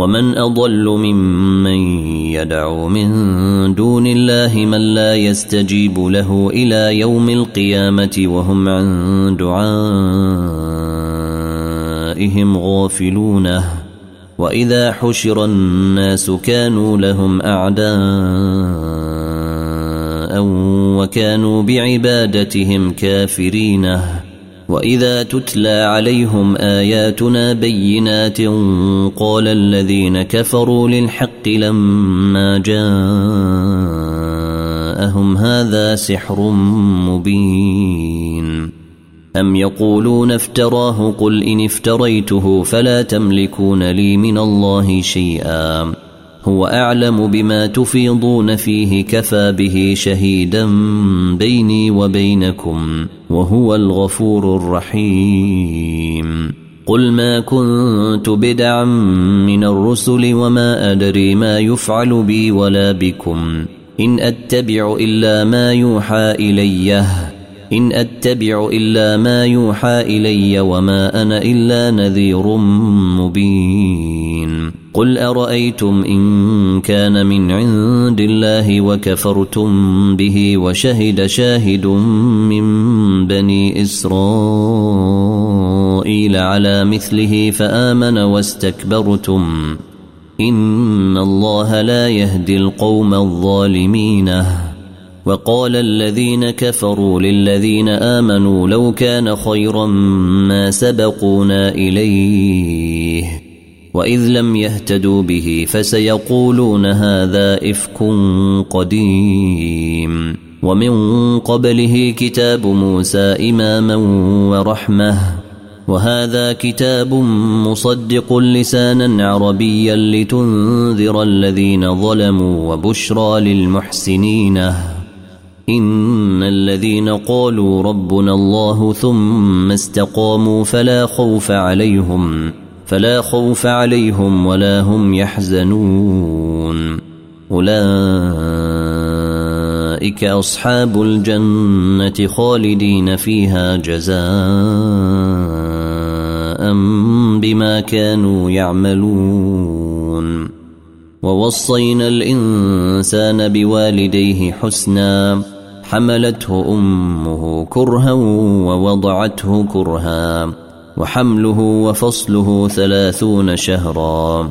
ومن أضل ممن يدعو من دون الله من لا يستجيب له إلى يوم القيامة وهم عن دعائهم غافلونه وإذا حشر الناس كانوا لهم أعداء وكانوا بعبادتهم كافرينه وإذا تتلى عليهم آياتنا بينات قال الذين كفروا للحق لما جاءهم هذا سحر مبين. أم يقولون افتراه قل إن افتريته فلا تملكون لي من الله شيئا. هو أعلم بما تفيضون فيه كفى به شهيدا بيني وبينكم. وهو الغفور الرحيم. قل ما كنت بدعا من الرسل وما أدري ما يفعل بي ولا بكم. إن أتبع إلا ما يوحى اليه إن أتبع إلا ما يوحى إلي وما أنا إلا نذير مبين. قل أرأيتم إن كان من عند الله وكفرتم به وشهد شاهد من بني إسرائيل على مثله فآمن واستكبرتم. إن الله لا يهدي القوم الظالمين. وقال الذين كفروا للذين آمنوا لو كان خيرا ما سبقونا إليه. وإذ لم يهتدوا به فسيقولون هذا إفك قديم. ومن قبله كتاب موسى إماما ورحمة. وهذا كتاب مصدق لسانا عربيا لتنذر الذين ظلموا وبشرى للمحسنين. إن الذين قالوا ربنا الله ثم استقاموا فلا خوف عليهم فلا خوف عليهم ولا هم يحزنون. أولئك أصحاب الجنة خالدين فيها جزاء بما كانوا يعملون. ووصينا الإنسان بوالديه حسنا حملته أمه كرها ووضعته كرها وحمله وفصله ثلاثون شهرا.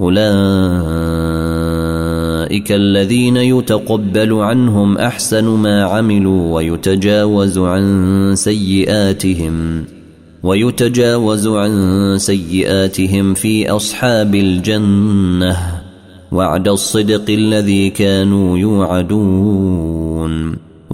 أولئك الذين يتقبل عنهم أحسن ما عملوا ويتجاوز عن سيئاتهم ويتجاوز عن سيئاتهم في أصحاب الجنة وعد الصدق الذي كانوا يوعدون.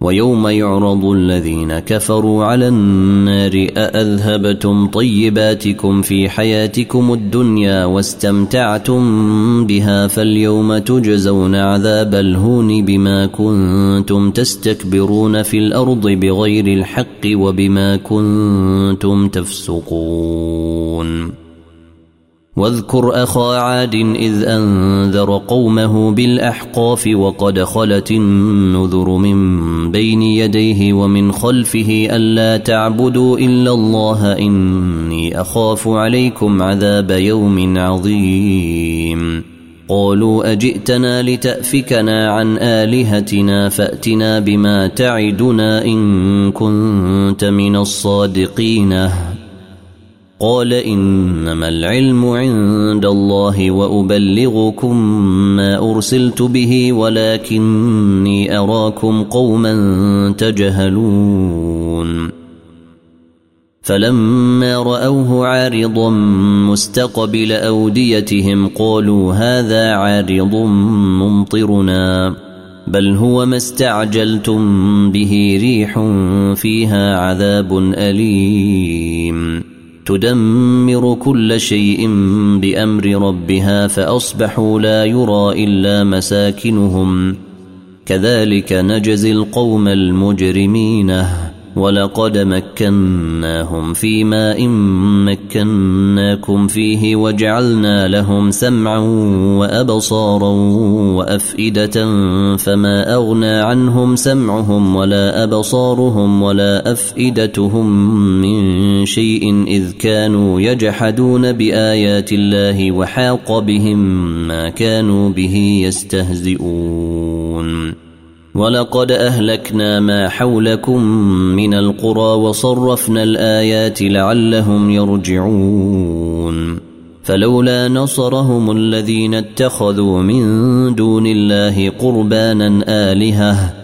ويوم يعرض الذين كفروا على النار أأذهبتم طيباتكم في حياتكم الدنيا واستمتعتم بها فاليوم تجزون عذاب الهون بما كنتم تستكبرون في الأرض بغير الحق وبما كنتم تفسقون واذكر أخا عاد إذ أنذر قومه بالأحقاف وقد خلت النذر من بين يديه ومن خلفه ألا تعبدوا إلا الله إني أخاف عليكم عذاب يوم عظيم. قالوا أجئتنا لتأفكنا عن آلهتنا فأتنا بما تعدنا إن كنت من الصادقين. قال إنما العلم عند الله وأبلغكم ما أرسلت به ولكني أراكم قوما تجهلون. فلما رأوه عارضا مستقبل أوديتهم قالوا هذا عارض ممطرنا بل هو ما استعجلتم به ريح فيها عذاب أليم. تدمر كل شيء بأمر ربها فأصبحوا لا يرى إلا مساكنهم. كذلك نجزي القوم المجرمين. ولقد مكناهم في ماء مكناكم فيه وجعلنا لهم سمعا وأبصارا وأفئدة فما أغنى عنهم سمعهم ولا أبصارهم ولا أفئدتهم من شيء إذ كانوا يجحدون بآيات الله وحاق بهم ما كانوا به يستهزئون. ولقد أهلكنا ما حولكم من القرى وصرفنا الآيات لعلهم يرجعون. فلولا نصرهم الذين اتخذوا من دون الله قربانا آلهة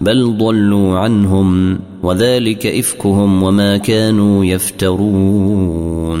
بل ضلوا عنهم وذلك إفكهم وما كانوا يفترون.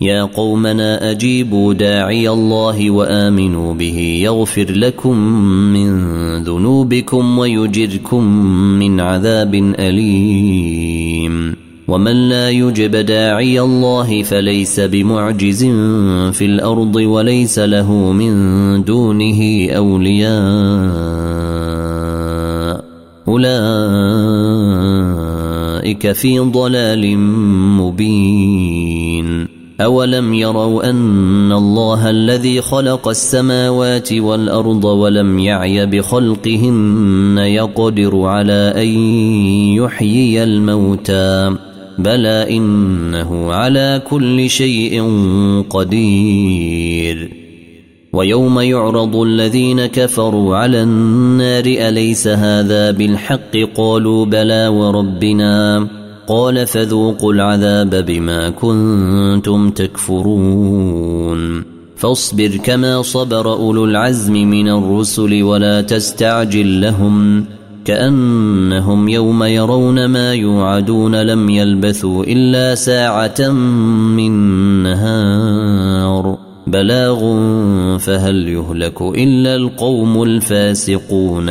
يا قومنا أجيبوا داعي الله وآمنوا به يغفر لكم من ذنوبكم ويجركم من عذاب أليم. ومن لا يجب داعي الله فليس بمعجز في الأرض وليس له من دونه أولياء. أولئك في ضلال مبين. أولم يروا أن الله الذي خلق السماوات والأرض ولم يعي بخلقهن يقدر على أن يحيي الموتى بلى إنه على كل شيء قدير ويوم يعرض الذين كفروا على النار أليس هذا بالحق قالوا بلى وربنا قال فذوقوا العذاب بما كنتم تكفرون. فاصبر كما صبر أولو العزم من الرسل ولا تستعجل لهم كأنهم يوم يرون ما يوعدون لم يلبثوا إلا ساعة من نهار. بلاغ فهل يهلك إلا القوم الفاسقون؟